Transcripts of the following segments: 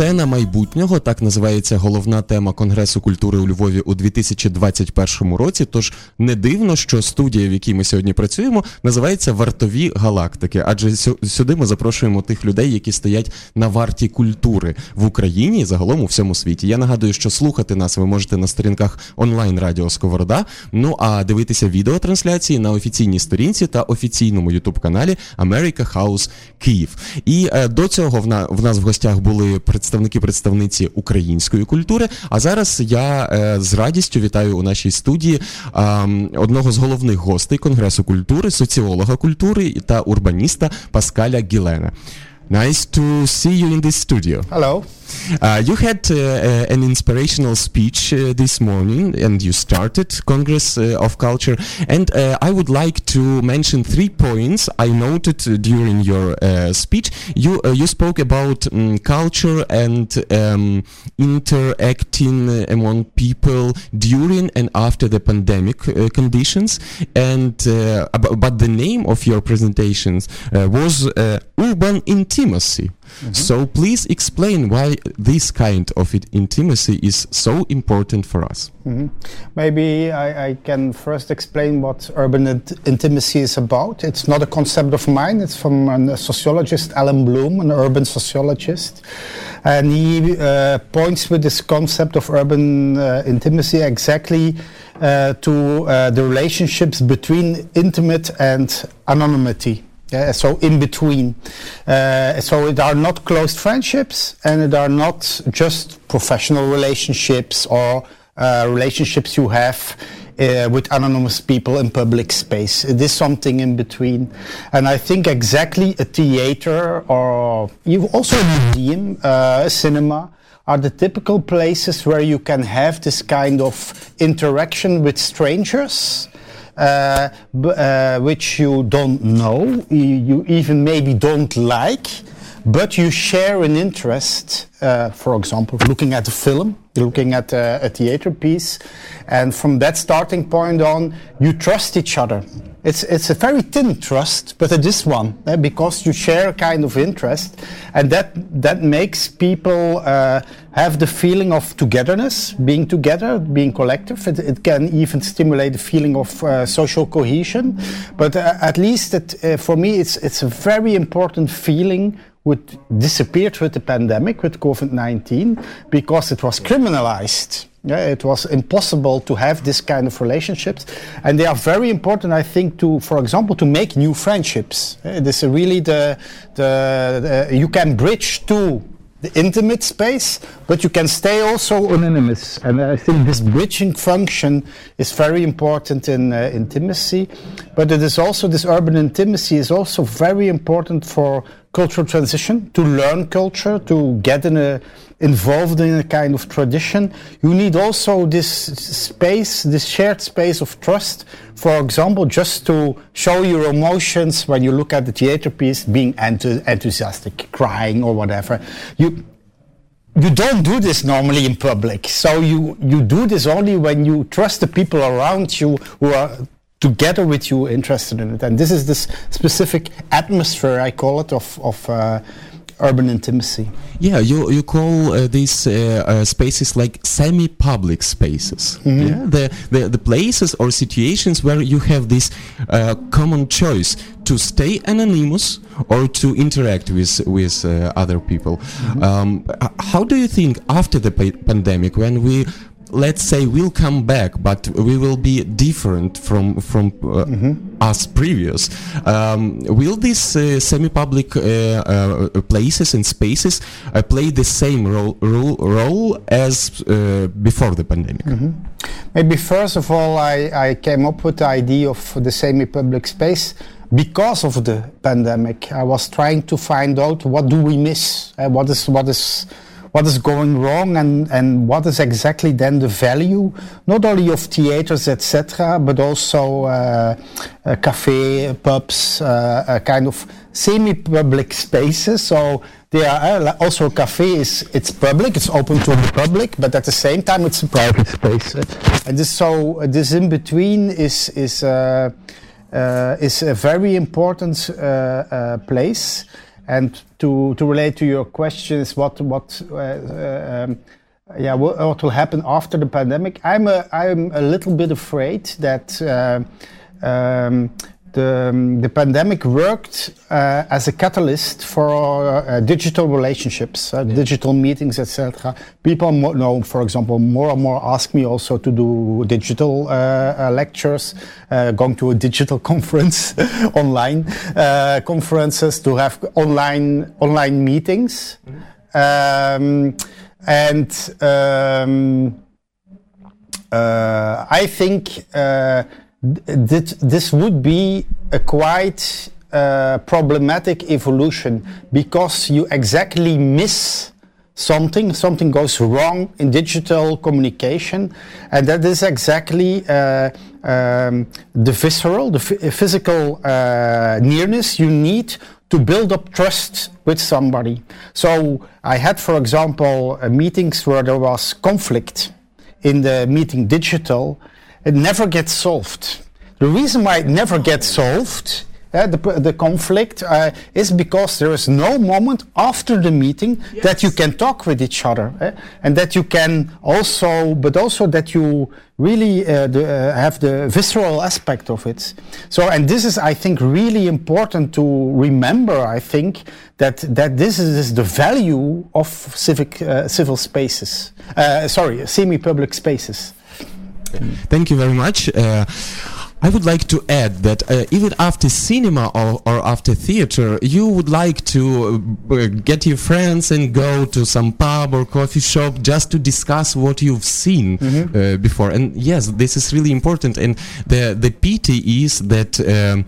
Сцена майбутнього так називається головна тема Конгресу культури у Львові у 2021 році. Тож не дивно, що студія, в якій ми сьогодні працюємо, називається Вартові галактики. Адже сюди ми запрошуємо тих людей, які стоять на варті культури в Україні і загалом у всьому світі. Я нагадую, що слухати нас ви можете на сторінках онлайн радіо Сковорода. Ну а дивитися відеотрансляції на офіційній сторінці та офіційному ютуб каналі America House Київ. І е, до цього в, на, в нас в гостях були представники представниці української культури. А зараз я е, з радістю вітаю у нашій студії е, одного з головних гостей Конгресу культури, соціолога культури та урбаніста Паскаля Гілена. Nice to see you in this studio. Hello. Uh, you had uh, uh, an inspirational speech uh, this morning, and you started Congress uh, of Culture. And uh, I would like to mention three points I noted during your speech. You you spoke about um, culture and um, interacting among people during and after the pandemic conditions. And but the name of your presentations was urban intimacy. Mm-hmm. So please explain why this kind of intimacy is so important for us. Mm-hmm. Maybe I, I, can first explain what urban int- intimacy is about. It's not a concept of mine, it's from a sociologist, Alan Blum, an urban sociologist. And he uh, points with this concept of urban uh, intimacy exactly uh, to uh, the relationships between intimate and anonymity. Yeah, so in between. Uh, so it are not closed friendships and it are not just professional relationships or uh, relationships you have uh, with anonymous people in public space. It is something in between. And I think exactly a theater or you also a museum, uh, a cinema, are the typical places where you can have this kind of interaction with strangers uh, uh, which you don't know, you even maybe don't like, but you share an interest, uh, for example, looking at a film, looking at a, a, theater piece, and from that starting point on, you trust each other. It's, it's a very thin trust, but it is one eh, because you share a kind of interest, and that that makes people uh, have the feeling of togetherness, being together, being collective. It, it can even stimulate the feeling of uh, social cohesion. But uh, at least it, uh, for me, it's it's a very important feeling which disappeared with the pandemic, with COVID 19, because it was criminalized. Yeah, it was impossible to have this kind of relationships, and they are very important, I think, to, for example, to make new friendships. It is really the, the, you can bridge two the intimate space, but you can stay also anonymous. And I think this bridging function is very important in uh, intimacy. But it is also, this urban intimacy is also very important for cultural transition, to learn culture, to get in a, involved in a kind of tradition. You need also this space, this shared space of trust. For example, just to show your emotions when you look at the theater piece, being enthusiastic, crying or whatever. You, you don't do this normally in public. So you, you do this only when you trust the people around you who are together with you interested in it. And this is this specific atmosphere, I call it, of, of uh, urban intimacy. Yeah, you you call uh, these uh, uh, spaces like semi-public spaces. Mm-hmm. Yeah, the, the the places or situations where you have this uh, common choice to stay anonymous or to interact with with uh, other people. Mm-hmm. Um, how do you think after the pa- pandemic, when we let's say we'll come back, but we will be different from from uh, mm-hmm. us previous. Um, will these uh, semi-public uh, uh places and spaces uh, play the same role role, role as uh, before the pandemic? Mm-hmm. Maybe first of all, I, I came up with the idea of the semi-public space because of the pandemic. I was trying to find out what do we miss, what is what is what is going wrong and, and what is exactly then the value, not only of theaters, etc., but also uh, uh, cafe, pubs, uh, kind of semi-public spaces. So they are uh, also a cafe is it's public, it's open to the public, but at the same time it's a private space. And this so this in between is is uh, uh, is a very important place And to, to relate to your questions, what what uh, uh, um, yeah what, what, will happen after the pandemic? I'm a I'm a little bit afraid that. Uh, um, the, um, the pandemic worked uh, as a catalyst for uh, digital relationships, uh, yeah. digital meetings, etc. People know, for example, more and more ask me also to do digital uh, uh, lectures, uh, going to a digital conference, online conferences, to have online online meetings, mm-hmm. um, and um, I think this, this would be a quite uh, problematic evolution because you exactly miss something, something goes wrong in digital communication, and that is exactly uh, um, the visceral, the physical uh, nearness you need to build up trust with somebody. So I had, for example, uh, meetings where there was conflict in the meeting digital, it never gets solved. The reason why it never gets solved, uh, the, the conflict, uh, is because there is no moment after the meeting yes. that you can talk with each other. Uh, and that you can also, but also that you really uh, the, uh, have the visceral aspect of it. So, and this is, I think, really important to remember, I think, that, that this is the value of civic, uh, civil spaces. sorry, semi-public spaces. Thank you very much. Uh, I would like to add that uh, even after cinema or, or, after theater, you would like to uh, get your friends and go to some pub or coffee shop just to discuss what you've seen mm-hmm. uh, before. And yes, this is really important. And the the pity is that. Um,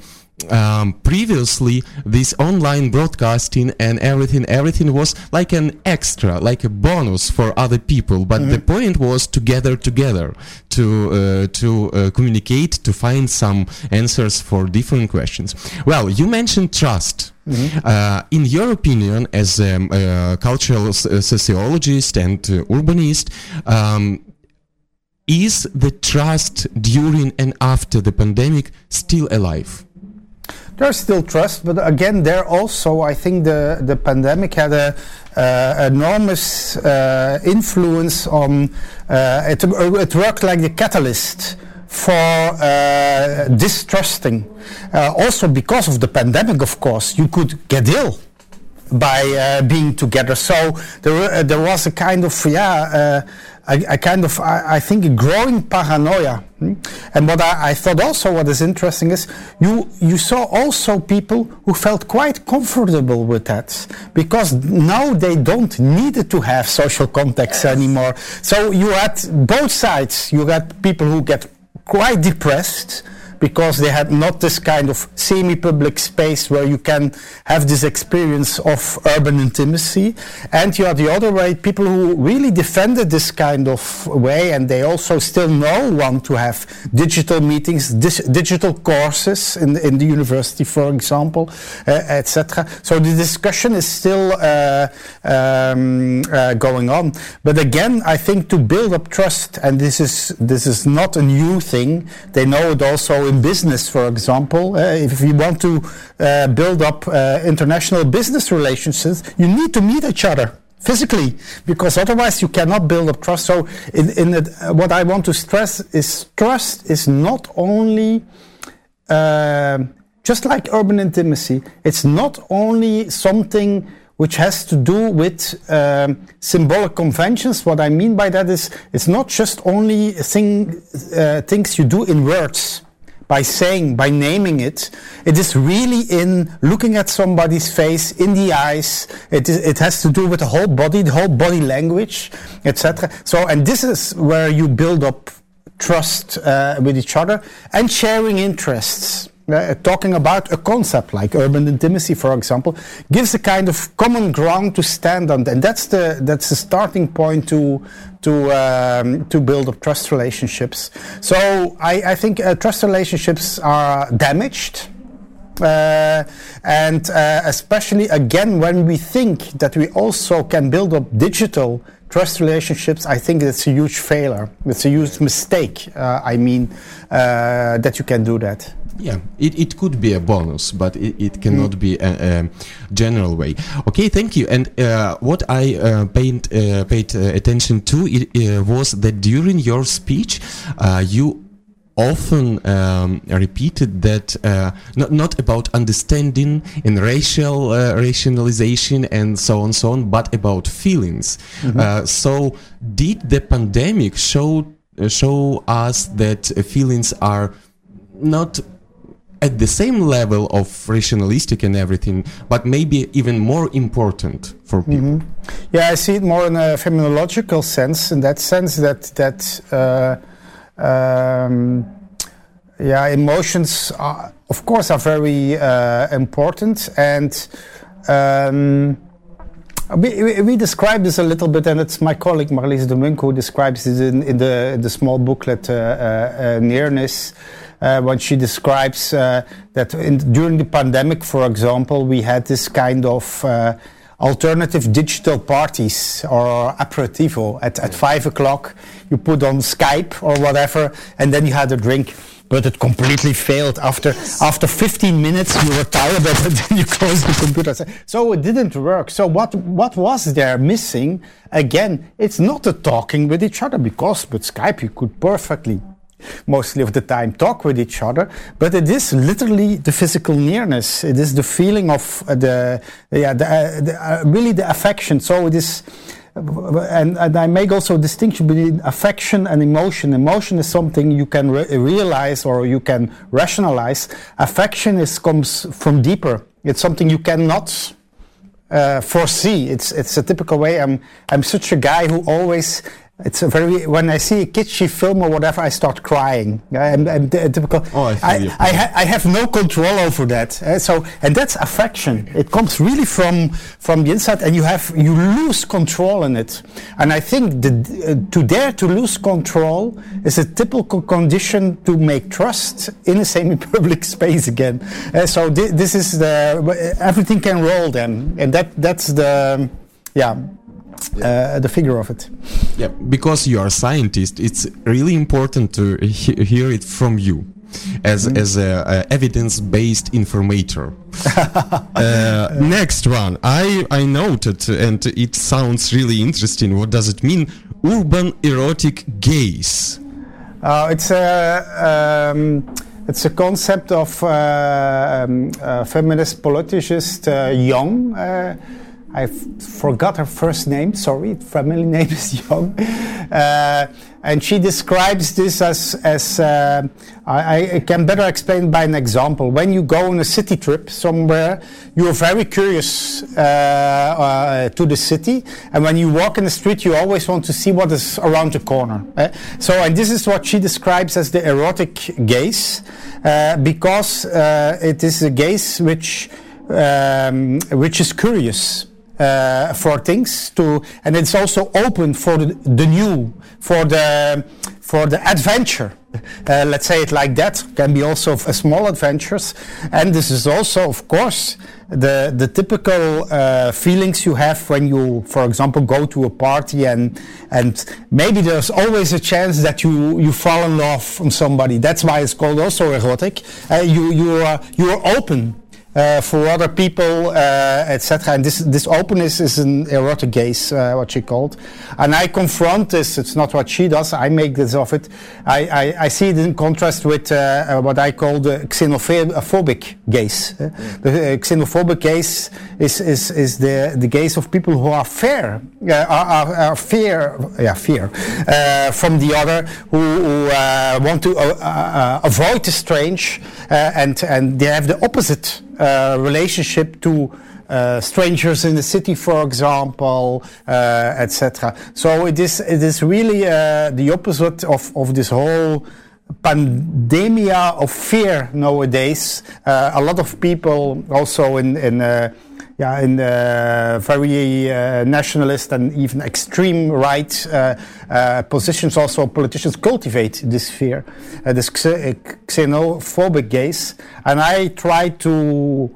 um, previously this online broadcasting and everything everything was like an extra like a bonus for other people but mm-hmm. the point was to gather together to uh, to uh, communicate to find some answers for different questions well you mentioned trust mm-hmm. uh, in your opinion as a um, cultural sociologist and uh, urbanist um, is the trust during and after the pandemic still alive there's still trust, but again, there also, I think the, the pandemic had a uh, enormous uh, influence on uh, it. It worked like the catalyst for uh, distrusting. Uh, also, because of the pandemic, of course, you could get ill by uh, being together. So there, there was a kind of yeah a, a kind of, I, I, think, a growing paranoia. Hmm? And what I, I, thought also what is interesting is you, you saw also people who felt quite comfortable with that because now they don't need to have social contacts anymore. So you had both sides. You had people who get quite depressed because they had not this kind of semi-public space where you can have this experience of urban intimacy. And you have the other way, people who really defended this kind of way, and they also still now want to have digital meetings, digital courses in, in the university, for example, uh, etc. So the discussion is still uh, um, uh, going on. But again, I think to build up trust, and this is this is not a new thing. They know it also in business, for example, uh, if you want to uh, build up uh, international business relationships, you need to meet each other physically because otherwise you cannot build up trust. So, in, in it, what I want to stress is trust is not only uh, just like urban intimacy, it's not only something which has to do with um, symbolic conventions. What I mean by that is it's not just only thing, uh, things you do in words by saying, by naming it. It is really in looking at somebody's face, in the eyes. It, is, it has to do with the whole body, the whole body language, etc. So, and this is where you build up trust uh, with each other and sharing interests. Uh, talking about a concept like urban intimacy, for example, gives a kind of common ground to stand on, and that's the that's the starting point to to um, to build up trust relationships. So I, I think uh, trust relationships are damaged. Uh, and uh, especially again when we think that we also can build up digital trust relationships, I think it's a huge failure. It's a huge mistake. Uh, I mean uh, that you can do that. Yeah, it, it could be a bonus, but it, it cannot be a, a general way. Okay, thank you. And uh, what I uh, paid, uh, paid uh, attention to it, uh, was that during your speech, uh, you often um, repeated that uh, not, not about understanding and racial uh, rationalization and so on so on but about feelings uh, so did the pandemic show uh, show us that uh, feelings are not at the same level of rationalistic and everything but maybe even more important for people Yeah, I see it more in a phenomenological sense, in that sense that that uh, um, yeah, emotions are, of course are very uh, important, and um, we, we, describe this a little bit, and it's my colleague Marlies de Munck who describes this in, in the the small booklet uh, uh, uh, Nearness. Uh, when she describes uh, that in, during the pandemic, for example, we had this kind of uh, alternative digital parties or aperitivo at, at five o'clock. You put on Skype or whatever, and then you had a drink. But it completely failed. After after 15 minutes, you were tired of it, and you closed the computer. So it didn't work. So what what was there missing? Again, it's not the talking with each other because with Skype you could perfectly mostly of the time talk with each other but it is literally the physical nearness it is the feeling of uh, the yeah the, uh, the, uh, really the affection so it is and, and I make also a distinction between affection and emotion. Emotion is something you can re- realize or you can rationalize. Affection is comes from deeper. It's something you cannot uh, foresee. It's it's a typical way. I'm I'm such a guy who always. It's a very when I see a kitschy film or whatever, I start crying. I'm, I'm typical. Oh, I I. I, ha- I have no control over that. Uh, so and that's affection. It comes really from from the inside, and you have you lose control in it. And I think the, uh, to dare to lose control is a typical condition to make trust in a semi-public space again. Uh, so thi- this is the everything can roll then, and that that's the yeah. Uh, the figure of it. Yeah, because you are a scientist, it's really important to he- hear it from you as as a, a evidence-based informator. uh, next one, I I noted, and it sounds really interesting. What does it mean? Urban erotic gaze. Uh, it's a um, it's a concept of uh, um, uh, feminist politicist uh, Young. I forgot her first name. Sorry, family name is Young, uh, and she describes this as as uh, I, I can better explain by an example. When you go on a city trip somewhere, you are very curious uh, uh, to the city, and when you walk in the street, you always want to see what is around the corner. eh? So, and this is what she describes as the erotic gaze, uh, because uh, it is a gaze which um, which is curious uh, for things to, and it's also open for the, the new, for the for the adventure. Uh, let's say it like that. Can be also f- small adventures, and this is also, of course, the the typical uh, feelings you have when you, for example, go to a party and and maybe there's always a chance that you you fall in love on somebody. That's why it's called also erotic. Uh, you you are you are open uh, for other people, uh, etc. And this this openness is an erotic gaze, uh, what she called. And I confront this. It's not what she does. I make this of it. I, I, I see it in contrast with uh, uh, what I call the xenophobic gaze. Uh, The xenophobic gaze is is, is the, the gaze of people who are fair, are, are, are fear, yeah, fear from the other, who, who want to avoid the strange, and and they have the opposite relationship to uh, strangers in the city, for example, uh, etc. So it is it is really uh, the opposite of, of this whole pandemia of fear nowadays. Uh, a lot of people also in in uh, yeah, in uh, very uh, nationalist and even extreme right uh, uh, positions, also politicians cultivate this fear, this xenophobic gaze, and I try to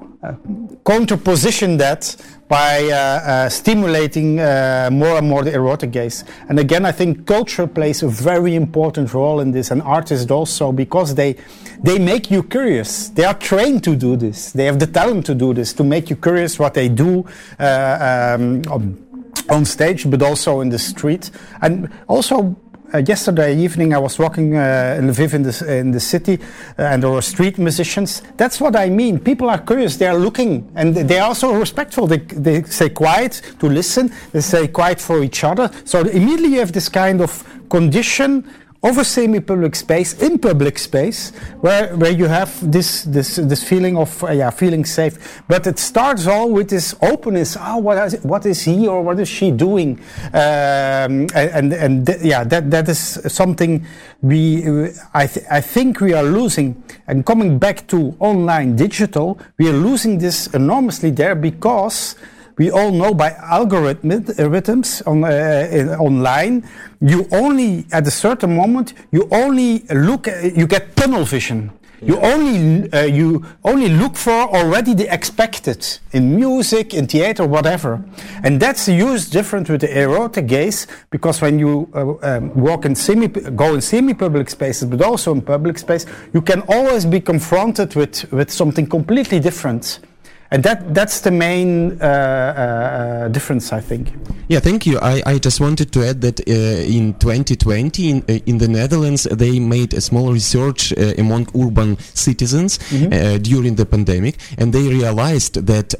counterposition that by uh, uh, stimulating uh, more and more the erotic gaze. And again, I think culture plays a very important role in this, and artists also, because they they make you curious. They are trained to do this. They have the talent to do this, to make you curious what they do. Uh, um, on stage, but also in the street, and also uh, yesterday evening I was walking uh, in Lviv in the, in the city uh, and there were street musicians. That's what I mean. People are curious. They are looking and they are also respectful. They, they say quiet to listen. They say quiet for each other. So immediately you have this kind of condition a semi-public space in public space where, where you have this this this feeling of uh, yeah feeling safe. But it starts all with this openness. Oh what is, what is he or what is she doing? Um, and and th- yeah that that is something we I, th- I think we are losing. And coming back to online digital we are losing this enormously there because we all know by algorithms on, uh, in, online, you only, at a certain moment, you only look, you get tunnel vision. You only uh, you only look for already the expected in music, in theater, whatever, and that's used different with the erotic gaze because when you uh, um, walk in semi go in semi-public spaces, but also in public space, you can always be confronted with with something completely different. And that, that's the main uh, uh, difference, I think. Yeah, thank you. I, I just wanted to add that uh, in 2020 in, uh, in the Netherlands, they made a small research uh, among urban citizens mm-hmm. Uh, during the pandemic, and they realized that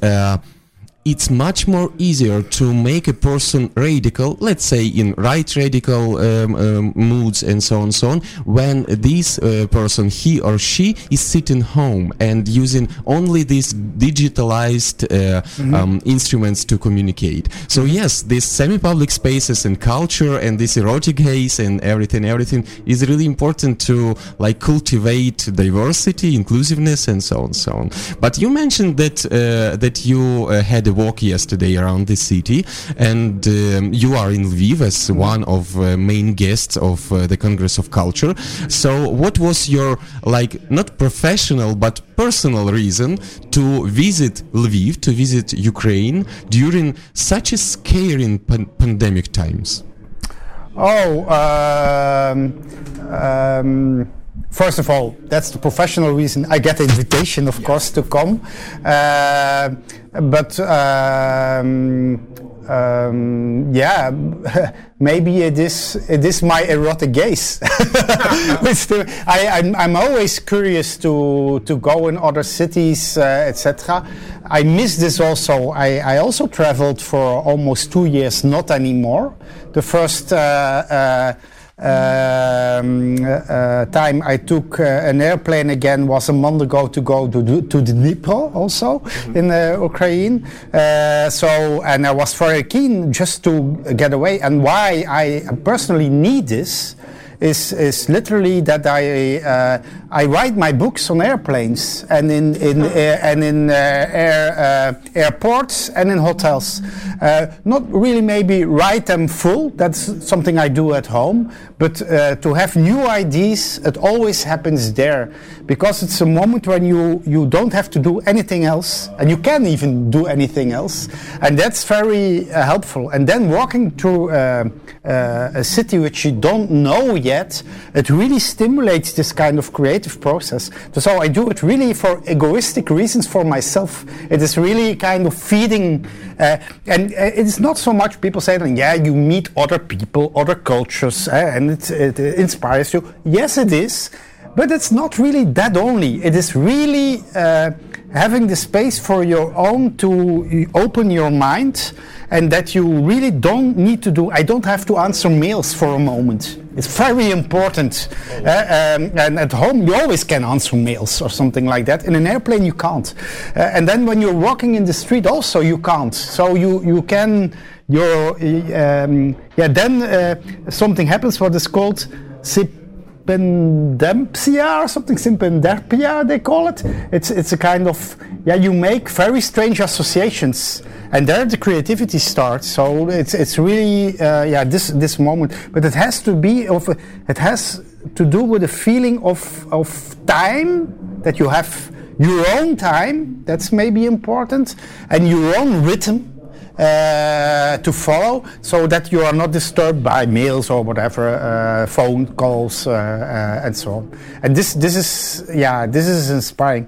it's much more easier to make a person radical, let's say in right radical um, um, moods and so on and so on, when this uh, person, he or she, is sitting home and using only these digitalized uh, mm-hmm. um, instruments to communicate. So mm-hmm. yes, these semi-public spaces and culture and this erotic gaze and everything, everything is really important to like cultivate diversity, inclusiveness, and so on, and so on. But you mentioned that uh, that you uh, had a walk yesterday around the city, and um, you are in Lviv as one of uh, main guests of uh, the Congress of Culture. So, what was your like not professional but personal reason to visit Lviv, to visit Ukraine during such a scary pan pandemic times? Oh. Um, um First of all, that's the professional reason. I get the invitation, of course, to come. Uh, but um, um, yeah, maybe it is it is my erotic gaze. I, I'm, I'm always curious to to go in other cities, uh, etc. I miss this also. I, I also traveled for almost two years, not anymore. The first. Uh, uh um, uh, time I took uh, an airplane again was a month ago to go to, to the Dnipro also mm-hmm. in uh, Ukraine. Uh, so, and I was very keen just to get away. And why I personally need this is, is literally that I, uh, I write my books on airplanes and in, in, uh, and in uh, air, uh, airports and in hotels. Uh, not really maybe write them full, that's something I do at home, but uh, to have new ideas, it always happens there because it's a moment when you, you don't have to do anything else and you can even do anything else. And that's very helpful. And then walking through a city which you don't know yet, it really stimulates this kind of creative process. So I do it really for egoistic reasons for myself. It is really kind of feeding, uh, and uh, it's not so much people saying, yeah, you meet other people, other cultures, uh, and it, it, inspires you. Yes, it is. But it's not really that only. It is really uh, having the space for your own to open your mind and that you really don't need to do, I don't have to answer mails for a moment. It's very important. Uh, um, and at home, you always can answer mails or something like that. In an airplane, you can't. Uh, and then when you're walking in the street, also you can't. So you, you can, you're, um, yeah, then uh, something happens what is called sympendempsia or something, sympendempia they call it. It's, it's a kind of, yeah, you make very strange associations and there the creativity starts. So it's it's really uh, yeah this this moment, but it has to be of it has to do with a feeling of of time that you have your own time. That's maybe important, and your own rhythm to follow so that you are not disturbed by mails or whatever, uh, phone calls uh, uh, and so on. And this, this is, yeah, this is inspiring.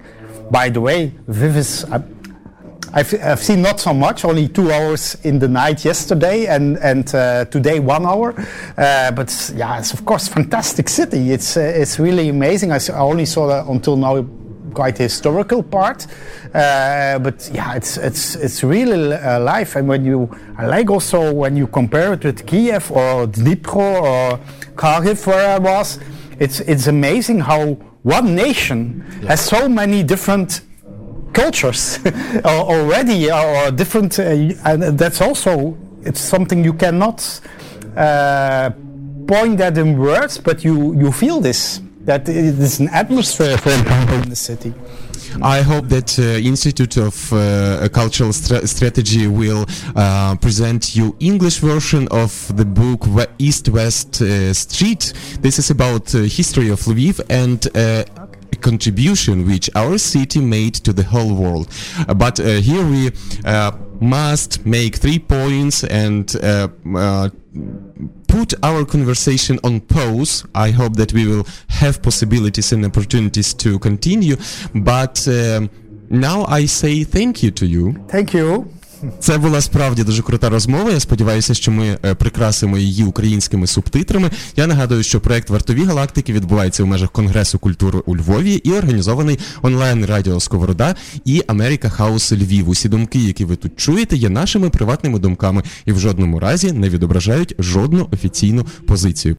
By the way, Lviv is, uh, I've, I've seen not so much, only two hours in the night yesterday and, and uh, today one hour. Uh, but yeah, it's of course fantastic city. It's, uh, it's really amazing. I only saw that until now quite historical part. Uh, but yeah, it's, it's, it's really uh, life. And when you, I like also when you compare it with Kiev or Dnipro or Kharkiv where I was, it's, it's amazing how one nation has so many different cultures already or different uh, and that's also it's something you cannot uh, point that in words but you you feel this that it is an atmosphere for example in the city I hope that uh, Institute of uh, Cultural Stra- Strategy will uh, present you English version of the book East West uh, Street. This is about uh, history of Lviv and uh, a contribution which our city made to the whole world. But here we must make three points and put our conversation on pause. I hope that we will have possibilities and opportunities to continue. But um, now I say thank you to you. thank you Це була справді дуже крута розмова. Я сподіваюся, що ми е, прикрасимо її українськими субтитрами. Я нагадую, що проект Вартові галактики відбувається у межах Конгресу культури у Львові і організований онлайн радіо Сковорода і Америка Хаус Львів. Усі думки, які ви тут чуєте, є нашими приватними думками і в жодному разі не відображають жодну офіційну позицію.